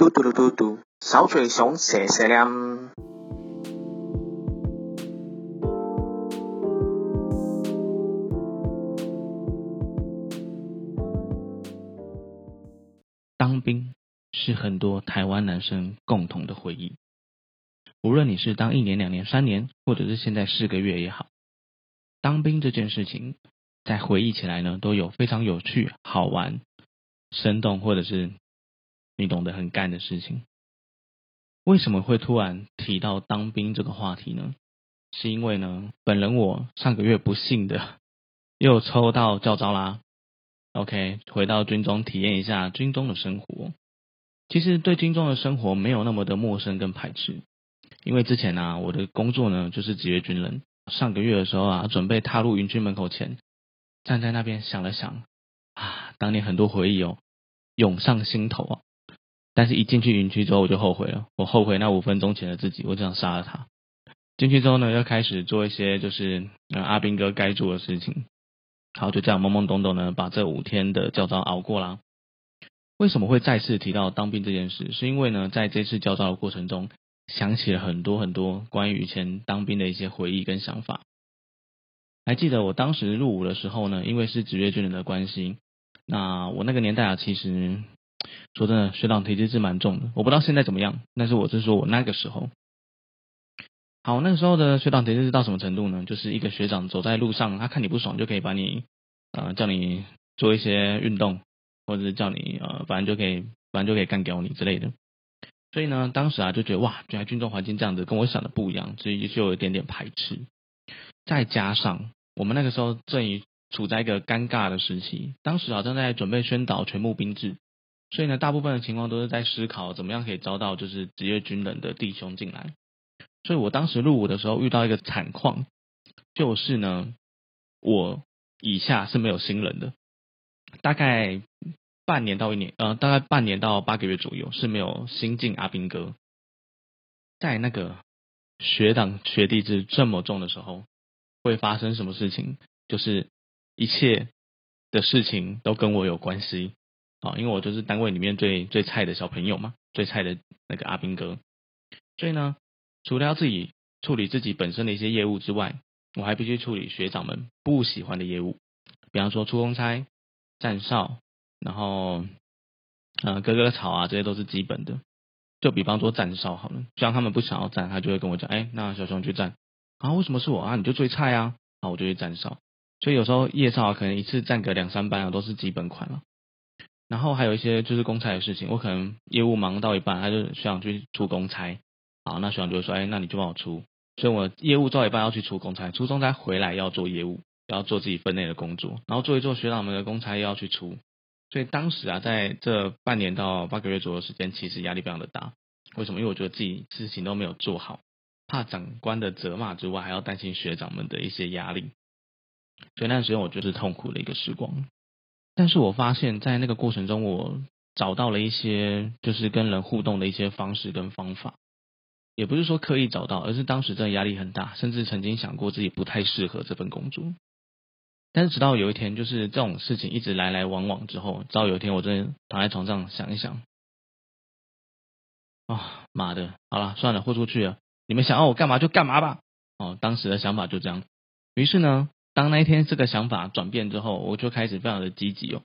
嘟嘟嘟嘟嘟，小嘴熊谢谢亮。当兵是很多台湾男生共同的回忆，无论你是当一年、两年、三年，或者是现在四个月也好，当兵这件事情，在回忆起来呢，都有非常有趣、好玩、生动，或者是你懂得很干的事情。为什么会突然提到当兵这个话题呢？是因为呢，本人我上个月不幸的 又抽到教招啦。OK，回到军中体验一下军中的生活。其实对军中的生活没有那么的陌生跟排斥，因为之前呢，我的工作呢就是职业军人。上个月的时候啊，准备踏入营区门口前，站在那边想了想，啊，当年很多回忆哦涌上心头啊。但是，一进去营区之后，我就后悔了。我后悔那五分钟前的自己，我就想杀了他。进去之后呢，又开始做一些就是阿兵哥该做的事情。好，就这样懵懵懂懂的把这五天的教招熬过了。为什么会再次提到当兵这件事？是因为呢，在这次教招的过程中，想起了很多很多关于以前当兵的一些回忆跟想法。还记得我当时入伍的时候呢，因为是职业军人的关系，那我那个年代啊，其实说真的，学长体质是蛮重的。我不知道现在怎么样，但是我是说我那个时候。好，那个时候的学长体质是到什么程度呢？就是一个学长走在路上，他看你不爽，就可以把你呃叫你做一些运动，或者是叫你呃反正就可以反正就可以干掉你之类的。所以呢，当时啊就觉得哇，原来军中环境这样子，跟我想的不一样，所以就有一点点排斥。再加上我们那个时候正处在一个尴尬的时期，当时好像在准备宣导全部兵制，所以呢，大部分的情况都是在思考怎么样可以招到就是职业军人的弟兄进来。所以我当时入伍的时候遇到一个惨况，就是呢，我以下是没有新人的，大概半年到一年，呃，大概半年到八个月左右是没有新进阿兵哥。在那个学长学弟制这么重的时候，会发生什么事情？就是一切的事情都跟我有关系啊，因为我就是单位里面最最菜的小朋友嘛，最菜的那个阿兵哥，所以呢。除了要自己处理自己本身的一些业务之外，我还必须处理学长们不喜欢的业务，比方说出公差、站哨，然后呃割割草啊，这些都是基本的。就比方说站哨好了，虽然他们不想要站，他就会跟我讲，哎，那小熊去站啊？为什么是我啊？你就最菜啊？好，我就去站哨。所以有时候夜哨可能一次站个两三班啊，都是基本款了。然后还有一些就是公差的事情，我可能业务忙到一半，他就想去出公差。好，那学长就会说，哎，那你就帮我出，所以我业务做一半要去出公差，出公差回来要做业务，要做自己分内的工作，然后做一做学长们的公差又要去出，所以当时啊，在这半年到八个月左右时间，其实压力非常的大。为什么？因为我觉得自己事情都没有做好，怕长官的责骂之外，还要担心学长们的一些压力，所以那段时间我就是痛苦的一个时光。但是我发现，在那个过程中，我找到了一些就是跟人互动的一些方式跟方法。也不是说刻意找到，而是当时真的压力很大，甚至曾经想过自己不太适合这份工作。但是直到有一天，就是这种事情一直来来往往之后，直到有一天我真的躺在床上想一想，啊妈的，好了算了，豁出去了，你们想要我干嘛就干嘛吧。哦，当时的想法就这样。于是呢，当那一天这个想法转变之后，我就开始非常的积极哦。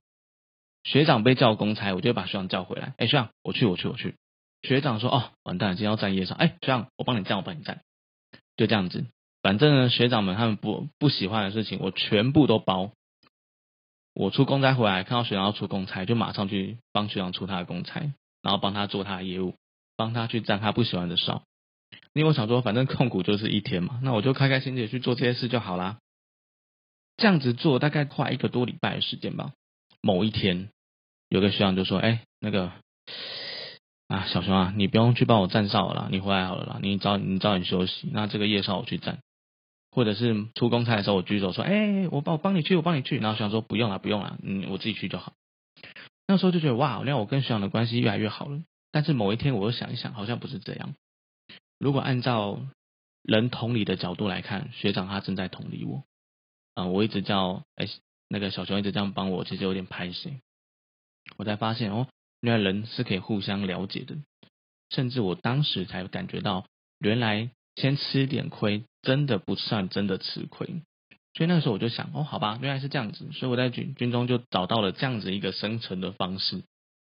学长被叫公差，我就把学长叫回来。哎，学长，我去，我去，我去。学长说：“哦，完蛋，今天要站夜上。哎，学长，我帮你站，我帮你站，就这样子。反正呢，学长们他们不不喜欢的事情，我全部都包。我出公差回来，看到学长要出公差，就马上去帮学长出他的公差，然后帮他做他的业务，帮他去站他不喜欢的哨。因为我想说，反正痛苦就是一天嘛，那我就开开心心的去做这些事就好啦。这样子做大概快一个多礼拜的时间吧。某一天，有个学长就说：，哎，那个。”啊，小熊啊，你不用去帮我站哨了，你回来好了啦。你早你早点休息，那这个夜哨我去站，或者是出公差的时候我举手说，哎，我帮我帮你去，我帮你去。然后学长说不用了，不用了，嗯，我自己去就好。那时候就觉得哇，那我跟学长的关系越来越好了。但是某一天我又想一想，好像不是这样。如果按照人同理的角度来看，学长他正在同理我啊，我一直叫哎那个小熊一直这样帮我，其实有点拍心。我才发现哦。原来人是可以互相了解的，甚至我当时才感觉到，原来先吃点亏，真的不算真的吃亏。所以那个时候我就想，哦，好吧，原来是这样子，所以我在军军中就找到了这样子一个生存的方式。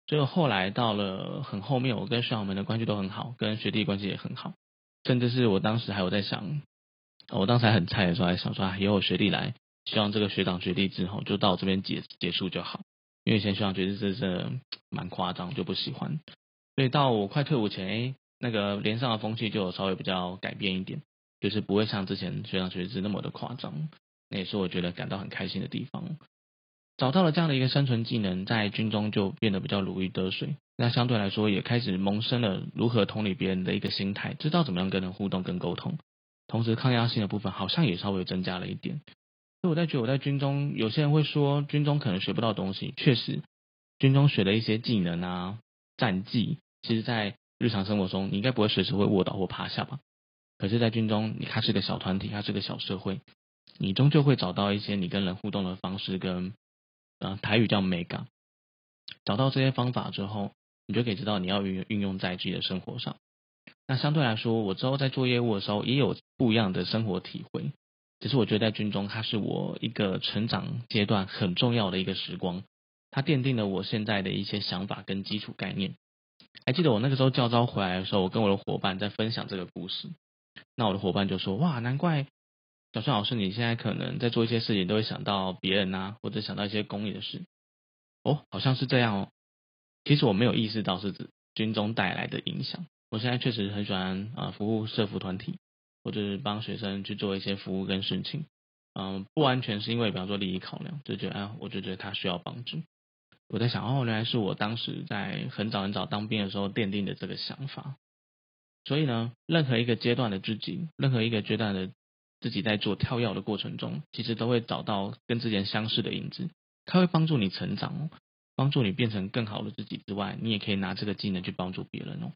所以后来到了很后面，我跟学长们的关系都很好，跟学弟关系也很好，甚至是我当时还有在想，我当时还很菜的时候，还想说，以后学弟来，希望这个学长学弟之后就到这边结结束就好，因为以前学长觉得这是蛮夸张，就不喜欢。所以到我快退伍前，哎，那个连上的风气就稍微比较改变一点，就是不会像之前学长学弟那么的夸张。那也是我觉得感到很开心的地方。找到了这样的一个生存技能，在军中就变得比较如鱼得水。那相对来说，也开始萌生了如何同理别人的一个心态，知道怎么样跟人互动、跟沟通。同时，抗压性的部分好像也稍微增加了一点。所以我在觉得，我在军中，有些人会说军中可能学不到东西。确实，军中学的一些技能啊、战技，其实在日常生活中，你应该不会随时会卧倒或趴下吧？可是，在军中，你它是个小团体，它是个小社会。你终究会找到一些你跟人互动的方式，跟呃台语叫美感。找到这些方法之后，你就可以知道你要运运用在自己的生活上。那相对来说，我之后在做业务的时候，也有不一样的生活体会。只是我觉得在军中，它是我一个成长阶段很重要的一个时光，它奠定了我现在的一些想法跟基础概念。还记得我那个时候教招回来的时候，我跟我的伙伴在分享这个故事，那我的伙伴就说：哇，难怪。小孙老师，你现在可能在做一些事情，都会想到别人啊，或者想到一些公益的事。哦，好像是这样哦。其实我没有意识到是指军中带来的影响。我现在确实很喜欢啊，服务社服团体，或者是帮学生去做一些服务跟事情。嗯，不完全是因为比方说利益考量，就觉得啊，我就觉得他需要帮助。我在想，哦，原来是我当时在很早很早当兵的时候奠定的这个想法。所以呢，任何一个阶段的自己，任何一个阶段的。自己在做跳跃的过程中，其实都会找到跟之前相似的影子，它会帮助你成长哦，帮助你变成更好的自己之外，你也可以拿这个技能去帮助别人哦。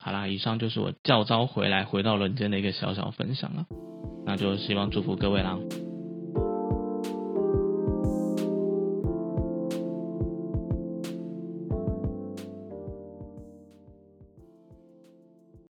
好啦，以上就是我教招回来回到人间的一个小小分享了，那就希望祝福各位啦。